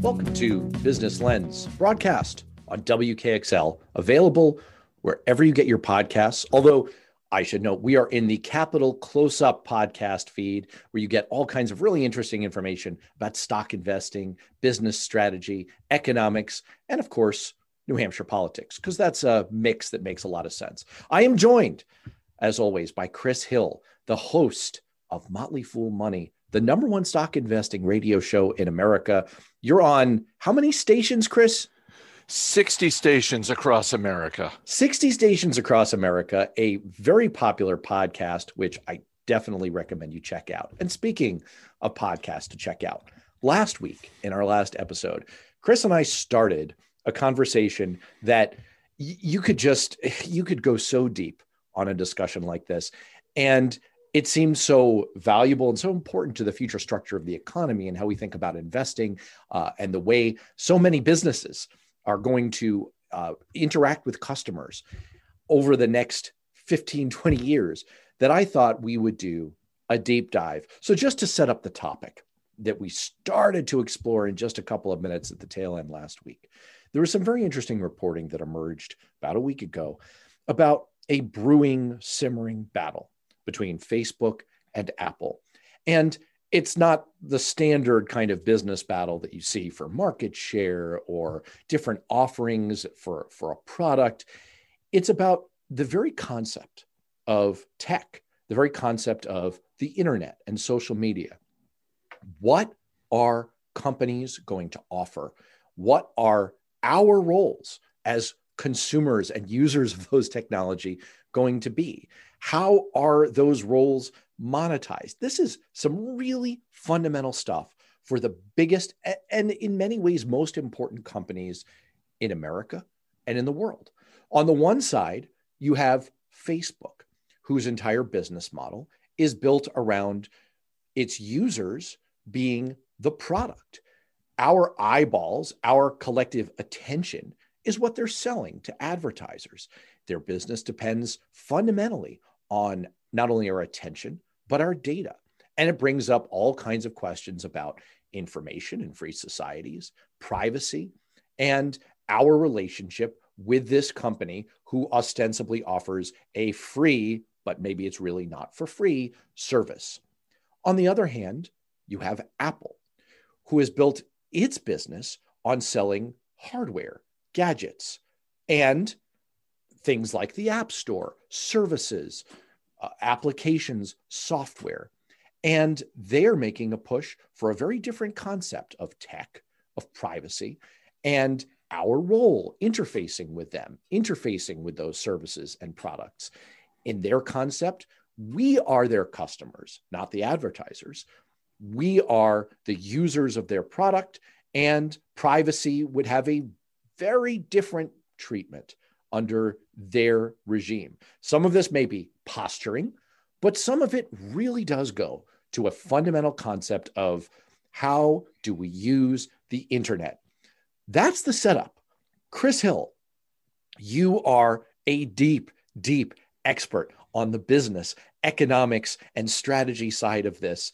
Welcome to Business Lens, broadcast on WKXL, available wherever you get your podcasts. Although I should note, we are in the Capital Close Up podcast feed where you get all kinds of really interesting information about stock investing, business strategy, economics, and of course, New Hampshire politics, because that's a mix that makes a lot of sense. I am joined, as always, by Chris Hill, the host of Motley Fool Money, the number one stock investing radio show in America. You're on how many stations, Chris? 60 stations across America. 60 stations across America, a very popular podcast, which I definitely recommend you check out. And speaking of podcasts to check out, last week in our last episode, Chris and I started a conversation that you could just, you could go so deep on a discussion like this. And it seems so valuable and so important to the future structure of the economy and how we think about investing uh, and the way so many businesses are going to uh, interact with customers over the next 15, 20 years that I thought we would do a deep dive. So, just to set up the topic that we started to explore in just a couple of minutes at the tail end last week, there was some very interesting reporting that emerged about a week ago about a brewing, simmering battle between Facebook and Apple. And it's not the standard kind of business battle that you see for market share or different offerings for, for a product. It's about the very concept of tech, the very concept of the internet and social media. What are companies going to offer? What are our roles as consumers and users of those technology going to be? How are those roles monetized? This is some really fundamental stuff for the biggest and in many ways most important companies in America and in the world. On the one side, you have Facebook, whose entire business model is built around its users being the product. Our eyeballs, our collective attention is what they're selling to advertisers. Their business depends fundamentally on not only our attention, but our data. And it brings up all kinds of questions about information in free societies, privacy, and our relationship with this company who ostensibly offers a free, but maybe it's really not for free, service. On the other hand, you have Apple, who has built its business on selling hardware, gadgets, and things like the App Store, services, uh, applications, software. And they're making a push for a very different concept of tech, of privacy, and our role interfacing with them, interfacing with those services and products. In their concept, we are their customers, not the advertisers. We are the users of their product, and privacy would have a very different treatment under their regime. Some of this may be posturing, but some of it really does go to a fundamental concept of how do we use the internet? That's the setup. Chris Hill, you are a deep, deep expert on the business, economics, and strategy side of this.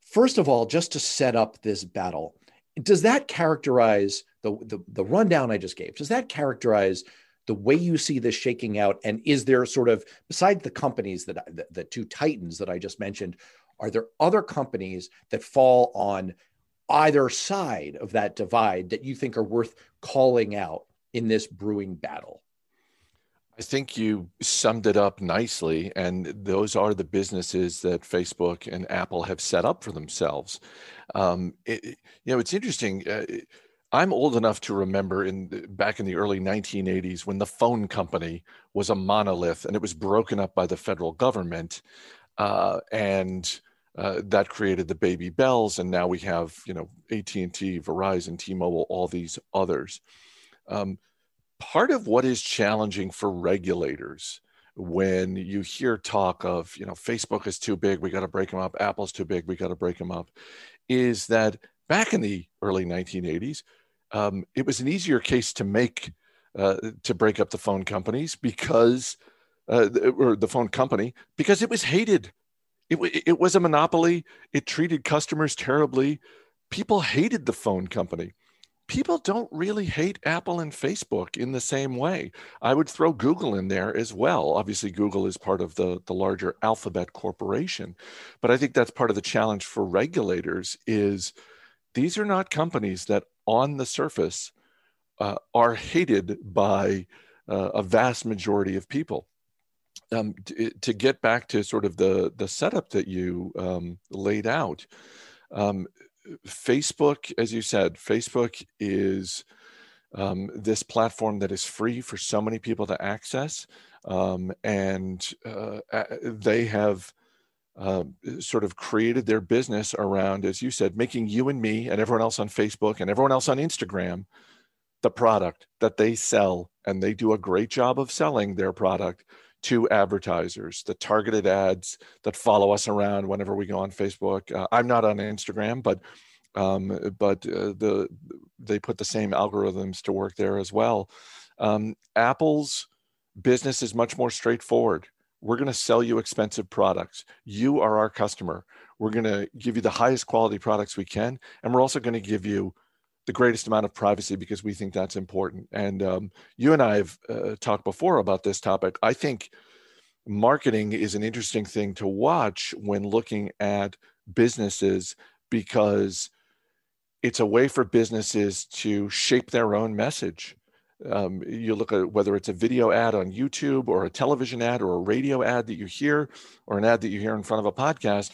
First of all, just to set up this battle, does that characterize the, the, the rundown I just gave? Does that characterize the way you see this shaking out and is there sort of besides the companies that the, the two titans that i just mentioned are there other companies that fall on either side of that divide that you think are worth calling out in this brewing battle I think you summed it up nicely. And those are the businesses that Facebook and Apple have set up for themselves. Um, it, you know, it's interesting. Uh, I'm old enough to remember in back in the early 1980s when the phone company was a monolith and it was broken up by the federal government, uh, and uh, that created the baby bells, and now we have you know AT and T, Verizon, T-Mobile, all these others. Um, part of what is challenging for regulators when you hear talk of you know Facebook is too big, we got to break them up. Apple's too big, we got to break them up, is that back in the early 1980s, um, it was an easier case to make uh, to break up the phone companies because uh, or the phone company because it was hated. It, it was a monopoly. It treated customers terribly. People hated the phone company. People don't really hate Apple and Facebook in the same way. I would throw Google in there as well. Obviously, Google is part of the, the larger Alphabet corporation. But I think that's part of the challenge for regulators is these are not companies that on the surface uh, are hated by uh, a vast majority of people um, to, to, get back to sort of the the setup that you um, laid out, um, Facebook, as you said, Facebook is um, this platform that is free for so many people to access, um, and uh, they have. Uh, sort of created their business around, as you said, making you and me and everyone else on Facebook and everyone else on Instagram the product that they sell. And they do a great job of selling their product to advertisers, the targeted ads that follow us around whenever we go on Facebook. Uh, I'm not on Instagram, but um, but uh, the they put the same algorithms to work there as well. Um, Apple's business is much more straightforward. We're going to sell you expensive products. You are our customer. We're going to give you the highest quality products we can, and we're also going to give you the greatest amount of privacy because we think that's important. And um, you and I have uh, talked before about this topic. I think marketing is an interesting thing to watch when looking at businesses because it's a way for businesses to shape their own message. Um, you look at whether it's a video ad on YouTube or a television ad or a radio ad that you hear or an ad that you hear in front of a podcast,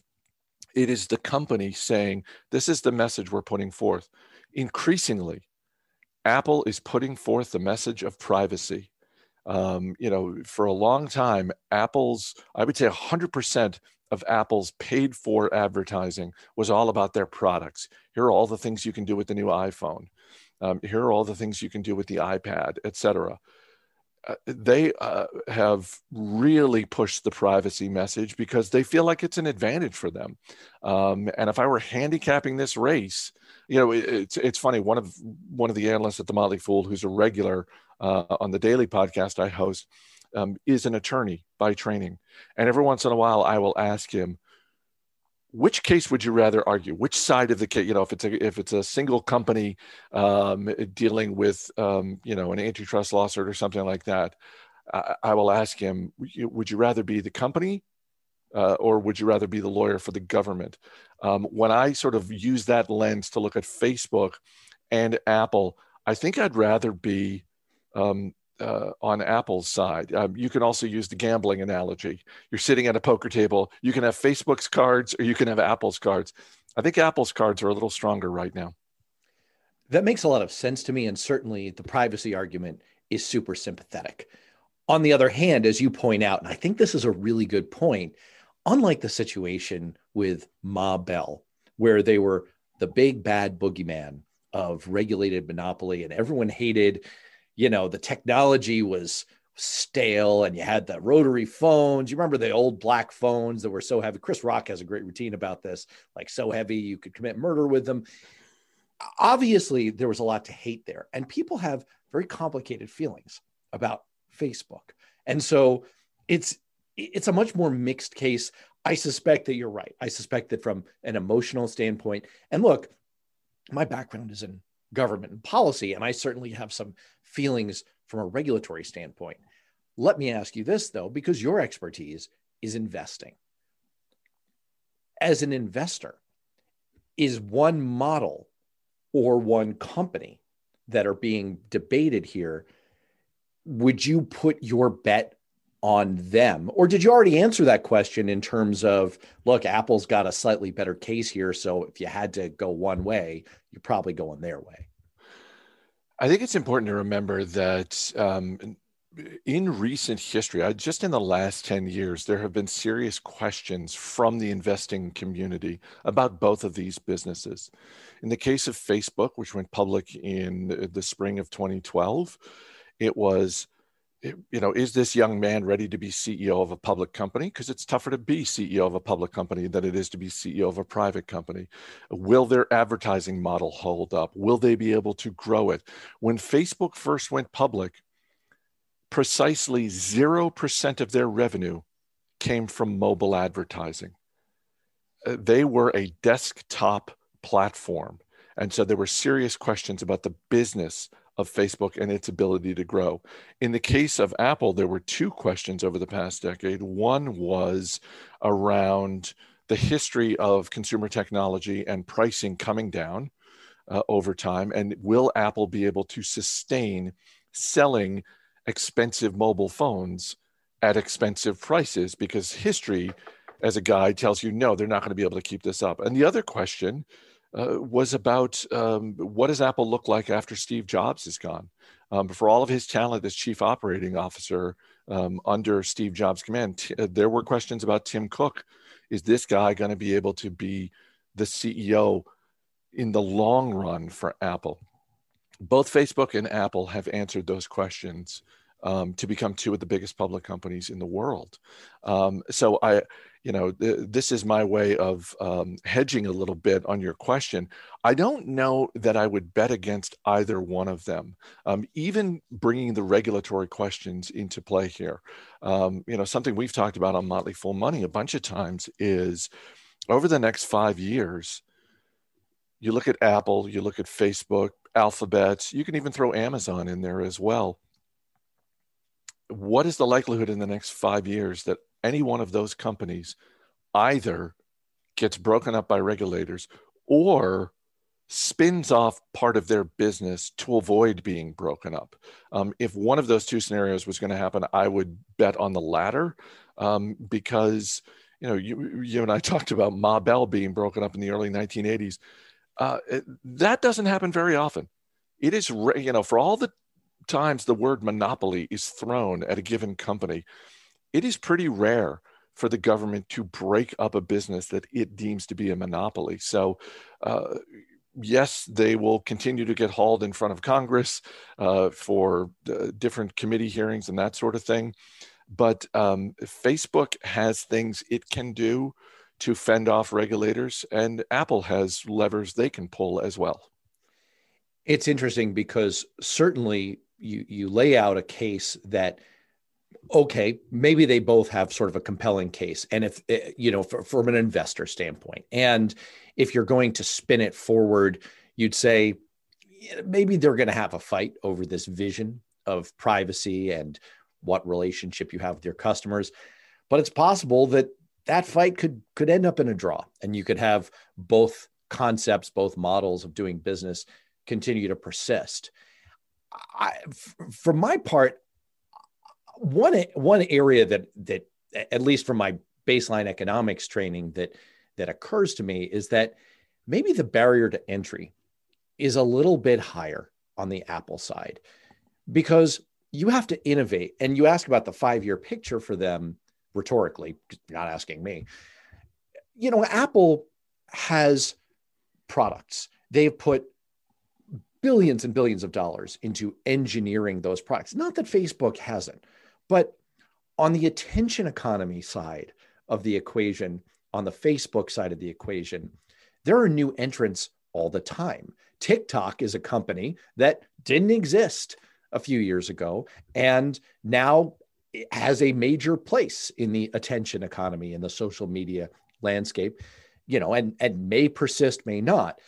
it is the company saying, This is the message we're putting forth increasingly, Apple is putting forth the message of privacy. Um, you know, for a long time, Apple's, I would say 100% of Apple's paid for advertising was all about their products. Here are all the things you can do with the new iPhone. Um, here are all the things you can do with the iPad, etc. Uh, they uh, have really pushed the privacy message because they feel like it's an advantage for them. Um, and if I were handicapping this race, you know, it, it's it's funny. One of one of the analysts at the Motley Fool, who's a regular uh, on the daily podcast I host, um, is an attorney by training, and every once in a while I will ask him, which case would you rather argue? Which side of the case? You know, if it's a if it's a single company um, dealing with um, you know an antitrust lawsuit or something like that, I, I will ask him: Would you rather be the company, uh, or would you rather be the lawyer for the government? Um, when I sort of use that lens to look at Facebook and Apple, I think I'd rather be um, uh, on Apple's side. Um, you can also use the gambling analogy. You're sitting at a poker table. You can have Facebook's cards or you can have Apple's cards. I think Apple's cards are a little stronger right now. That makes a lot of sense to me. And certainly the privacy argument is super sympathetic. On the other hand, as you point out, and I think this is a really good point, unlike the situation with Ma Bell, where they were the big bad boogeyman of regulated monopoly and everyone hated you know, the technology was stale and you had the rotary phones. You remember the old black phones that were so heavy? Chris Rock has a great routine about this, like so heavy you could commit murder with them. Obviously, there was a lot to hate there, and people have very complicated feelings about Facebook. And so it's it's a much more mixed case. I suspect that you're right. I suspect that from an emotional standpoint, and look, my background is in government and policy, and I certainly have some feelings from a regulatory standpoint. Let me ask you this, though, because your expertise is investing. As an investor, is one model or one company that are being debated here, would you put your bet on them? Or did you already answer that question in terms of, look, Apple's got a slightly better case here. So if you had to go one way, you're probably going their way? I think it's important to remember that um, in recent history, just in the last 10 years, there have been serious questions from the investing community about both of these businesses. In the case of Facebook, which went public in the spring of 2012, it was you know, is this young man ready to be CEO of a public company? Because it's tougher to be CEO of a public company than it is to be CEO of a private company. Will their advertising model hold up? Will they be able to grow it? When Facebook first went public, precisely 0% of their revenue came from mobile advertising. Uh, they were a desktop platform. And so there were serious questions about the business of Facebook and its ability to grow. In the case of Apple, there were two questions over the past decade. One was around the history of consumer technology and pricing coming down uh, over time. And will Apple be able to sustain selling expensive mobile phones at expensive prices? Because history, as a guide, tells you no, they're not going to be able to keep this up. And the other question uh, was about um, what does Apple look like after Steve Jobs is gone? Um, for all of his talent as chief operating officer um, under Steve Jobs' command, t- uh, there were questions about Tim Cook. Is this guy going to be able to be the CEO in the long run for Apple? Both Facebook and Apple have answered those questions um, to become two of the biggest public companies in the world. Um, so I, you know, th- this is my way of um, hedging a little bit on your question. I don't know that I would bet against either one of them, um, even bringing the regulatory questions into play here. Um, you know, something we've talked about on Motley Fool Money a bunch of times is over the next five years. You look at Apple, you look at Facebook, Alphabet, you can even throw Amazon in there as well what is the likelihood in the next five years that any one of those companies either gets broken up by regulators or spins off part of their business to avoid being broken up. Um, if one of those two scenarios was going to happen, I would bet on the latter um, because you know you, you and I talked about Ma Bell being broken up in the early 1980s. Uh, it, that doesn't happen very often. It is you know for all the times the word monopoly is thrown at a given company, it is pretty rare for the government to break up a business that it deems to be a monopoly. So, uh, yes, they will continue to get hauled in front of Congress uh, for uh, different committee hearings and that sort of thing. But um, Facebook has things it can do to fend off regulators, and Apple has levers they can pull as well. It's interesting because certainly you you lay out a case that okay maybe they both have sort of a compelling case. And if eh, you know for, from an investor standpoint and if you're going to spin it forward you'd say maybe they're going to have a fight over this vision of privacy and what relationship you have with your customers. But it's possible that that fight could could end up in a draw and you could have both concepts both models of doing business continue to persist I, for my part, one one area that that at least from my baseline economics training that that occurs to me is that maybe the barrier to entry is a little bit higher on the Apple side because you have to innovate. And you ask about the five year picture for them rhetorically, not asking me. You know, Apple has products. They've put billions and billions of dollars into engineering those products. Not that Facebook hasn't, but on the attention economy side of the equation, on the Facebook side of the equation, there are new entrants all the time. TikTok is a company that didn't exist a few years ago and now has a major place in the attention economy in the social media landscape, you know, and, and may persist, may not.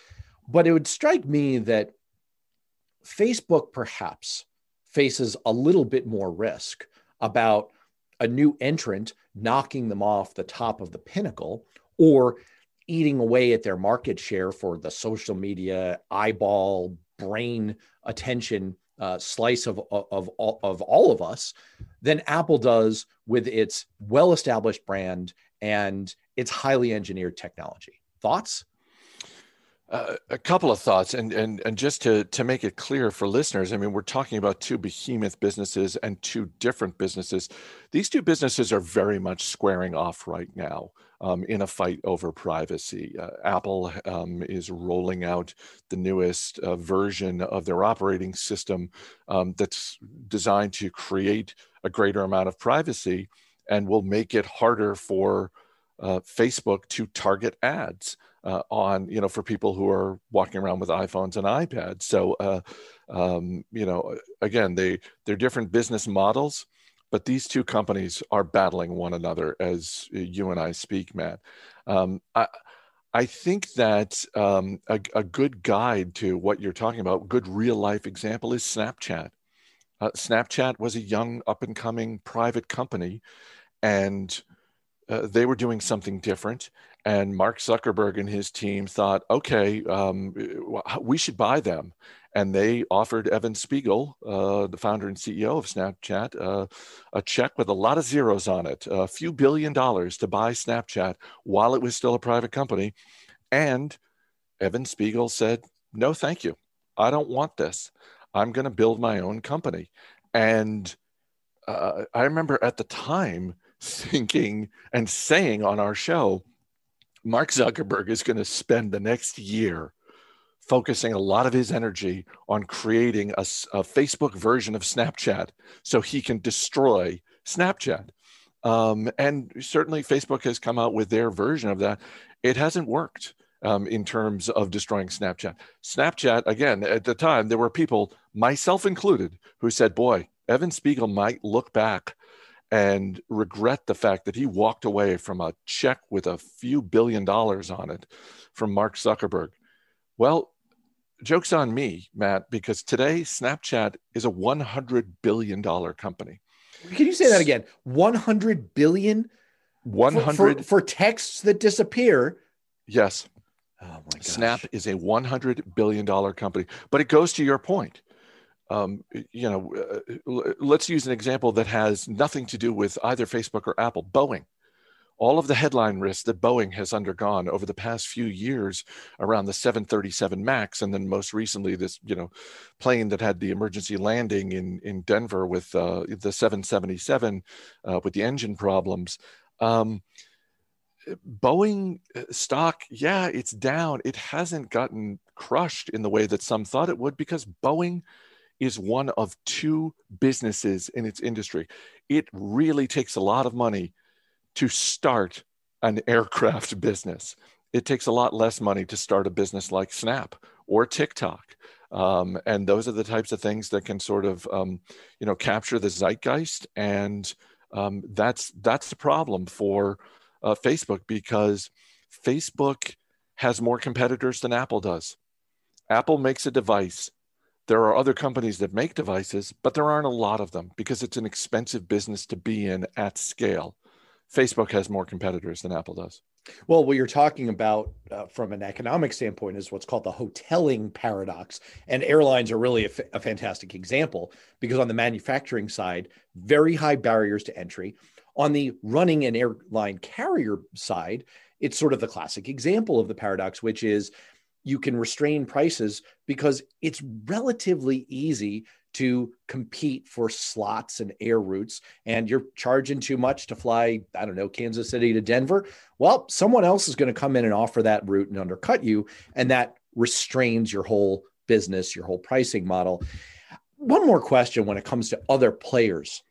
But it would strike me that Facebook perhaps faces a little bit more risk about a new entrant knocking them off the top of the pinnacle or eating away at their market share for the social media eyeball brain attention uh, slice of, of, of, of all of us than Apple does with its well established brand and its highly engineered technology. Thoughts? Uh, a couple of thoughts, and and and just to to make it clear for listeners, I mean, we're talking about two behemoth businesses and two different businesses. These two businesses are very much squaring off right now um, in a fight over privacy. Uh, Apple um, is rolling out the newest uh, version of their operating system um, that's designed to create a greater amount of privacy and will make it harder for uh, Facebook to target ads uh, on you know for people who are walking around with iPhones and iPads. So uh, um, you know again they they're different business models, but these two companies are battling one another as you and I speak, Matt. Um, I, I think that um, a, a, good guide to what you're talking about, good real life example, is Snapchat. Uh, Snapchat was a young, up and coming private company, and uh, they were doing something different. And Mark Zuckerberg and his team thought, okay, um, we should buy them. And they offered Evan Spiegel, uh, the founder and CEO of Snapchat, uh, a check with a lot of zeros on it, a few billion dollars to buy Snapchat while it was still a private company. And Evan Spiegel said, no, thank you. I don't want this. I'm going to build my own company. And uh, I remember at the time thinking and saying on our show, Mark Zuckerberg is going to spend the next year focusing a lot of his energy on creating a, a Facebook version of Snapchat so he can destroy Snapchat. Um, and certainly Facebook has come out with their version of that. It hasn't worked um, in terms of destroying Snapchat. Snapchat, again, at the time, there were people, myself included, who said, boy, Evan Spiegel might look back and regret the fact that he walked away from a check with a few billion dollars on it from Mark Zuckerberg. Well, joke's on me, Matt, because today Snapchat is a $100 billion company. Can you say that again? 100 billion? 100 for, for, for texts that disappear. Yes. Oh. Snap is a $100 billion company. But it goes to your point um, you know, uh, let's use an example that has nothing to do with either Facebook or Apple. Boeing. All of the headline risks that Boeing has undergone over the past few years around the 737 Max, and then most recently this, you know, plane that had the emergency landing in in Denver with uh, the 777 uh, with the engine problems. Um, Boeing uh, stock, yeah, it's down. It hasn't gotten crushed in the way that some thought it would because Boeing is one of two businesses in its industry. It really takes a lot of money to start an aircraft business. It takes a lot less money to start a business like Snap or TikTok. Um, and those are the types of things that can sort of, um, you know, capture the zeitgeist. And um, that's that's the problem for uh, Facebook because Facebook has more competitors than Apple does. Apple makes a device there are other companies that make devices, but there aren't a lot of them because it's an expensive business to be in at scale. Facebook has more competitors than Apple does. Well, what you're talking about uh, from an economic standpoint is what's called the Hotelling paradox. And airlines are really a, f- a fantastic example because on the manufacturing side, very high barriers to entry. On the running an airline carrier side, it's sort of the classic example of the paradox, which is you can restrain prices because it's relatively easy to compete for slots and air routes and you're charging too much to fly i don't know kansas city to denver. Well someone else is going to come in and offer that route and undercut you and that restrains your whole business your whole pricing model. One more question when it comes to other players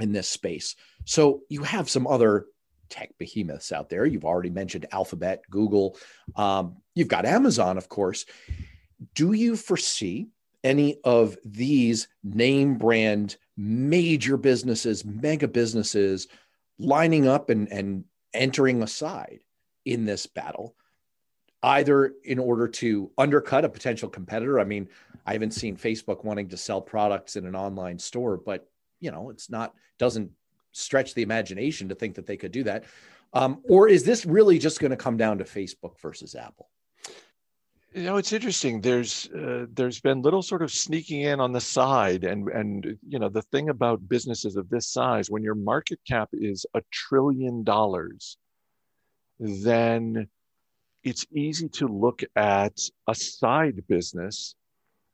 in this space. So you have some other tech behemoths out there. You've already mentioned Alphabet, Google. Um, you've got Amazon, of course. Do you foresee any of these name brand major businesses, mega businesses lining up and, and entering a side in this battle? Either in order to undercut a potential competitor. I mean, I haven't seen Facebook wanting to sell products in an online store, but you know, it's not doesn't stretch the imagination to think that they could do that. Um, or is this really just going to come down to Facebook versus Apple? You know, it's interesting. There's uh, there's been little sort of sneaking in on the side, and and you know the thing about businesses of this size, when your market cap is a trillion dollars, then it's easy to look at a side business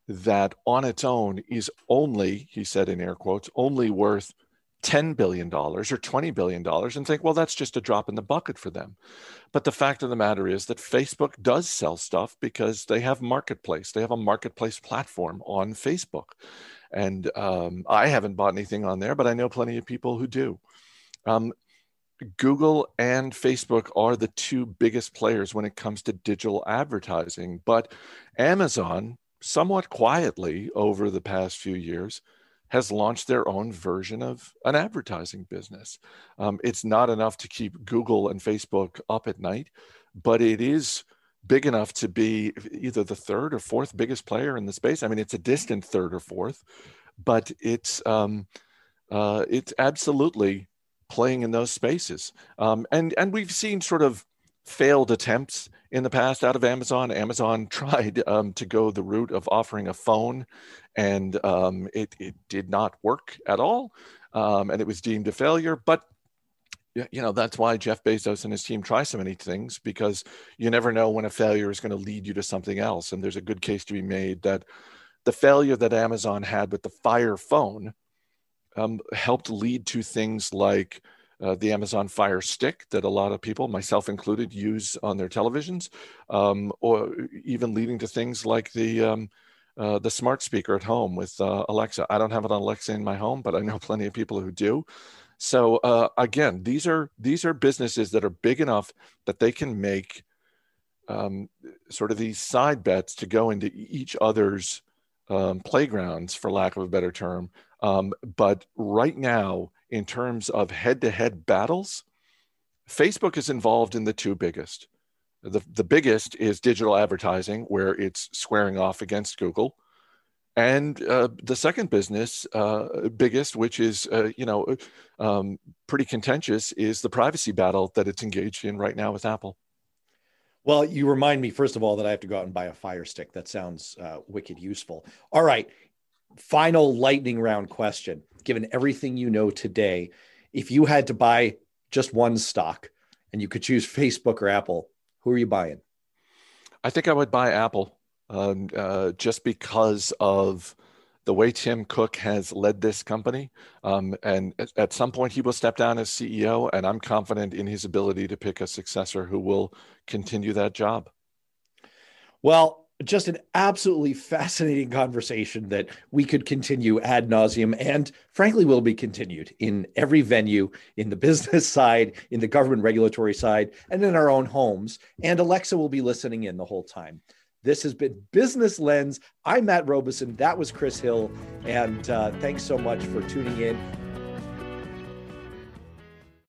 that on its own is only, he said in air quotes, only worth $10 billion or $20 billion and think, well, that's just a drop in the bucket for them. But the fact of the matter is that Facebook does sell stuff because they have marketplace. They have a marketplace platform on Facebook. And um, I haven't bought anything on there, but I know plenty of people who do. Um, Google and Facebook are the two biggest players when it comes to digital advertising, but Amazon, somewhat quietly over the past few years, has launched their own version of an advertising business. Um, it's not enough to keep Google and Facebook up at night, but it is big enough to be either the third or fourth biggest player in the space. I mean, it's a distant third or fourth, but it's um, uh, it's absolutely playing in those spaces. Um, and and we've seen sort of failed attempts in the past out of Amazon. Amazon tried um, to go the route of offering a phone, and um, it, it did not work at all. Um, and it was deemed a failure. But you know that's why Jeff Bezos and his team try so many things because you never know when a failure is going to lead you to something else. And there's a good case to be made that the failure that Amazon had with the Fire phone um, helped lead to things like uh, the Amazon Fire Stick that a lot of people, myself included, use on their televisions, um, or even leading to things like the um, uh, the smart speaker at home with uh, Alexa. I don't have it on Alexa in my home, but I know plenty of people who do. So uh, again, these are these are businesses that are big enough that they can make um, sort of these side bets to go into each other's um, playgrounds, for lack of a better term. Um, but right now, in terms of head to head battles, Facebook is involved in the two biggest. The, the biggest is digital advertising, where it's squaring off against Google. And uh, the second business, uh, biggest, which is uh, you know um, pretty contentious, is the privacy battle that it's engaged in right now with Apple. Well, you remind me first of all that I have to go out and buy a Fire Stick. That sounds uh, wicked useful. All right, final lightning round question given everything you know today if you had to buy just one stock and you could choose facebook or apple who are you buying? I think i would buy apple um, uh, just because of the way tim cook has led this company. Um, and at some point he will step down as ceo and i'm confident in his ability to pick a successor who will continue that job. Well just an absolutely fascinating conversation that we could continue ad nauseum and frankly will be continued in every venue in the business side in the government regulatory side and in our own homes. And alexa will be listening in the whole time. This has been business lens. I'm matt robison that was chris hill. And uh, thanks so much for tuning in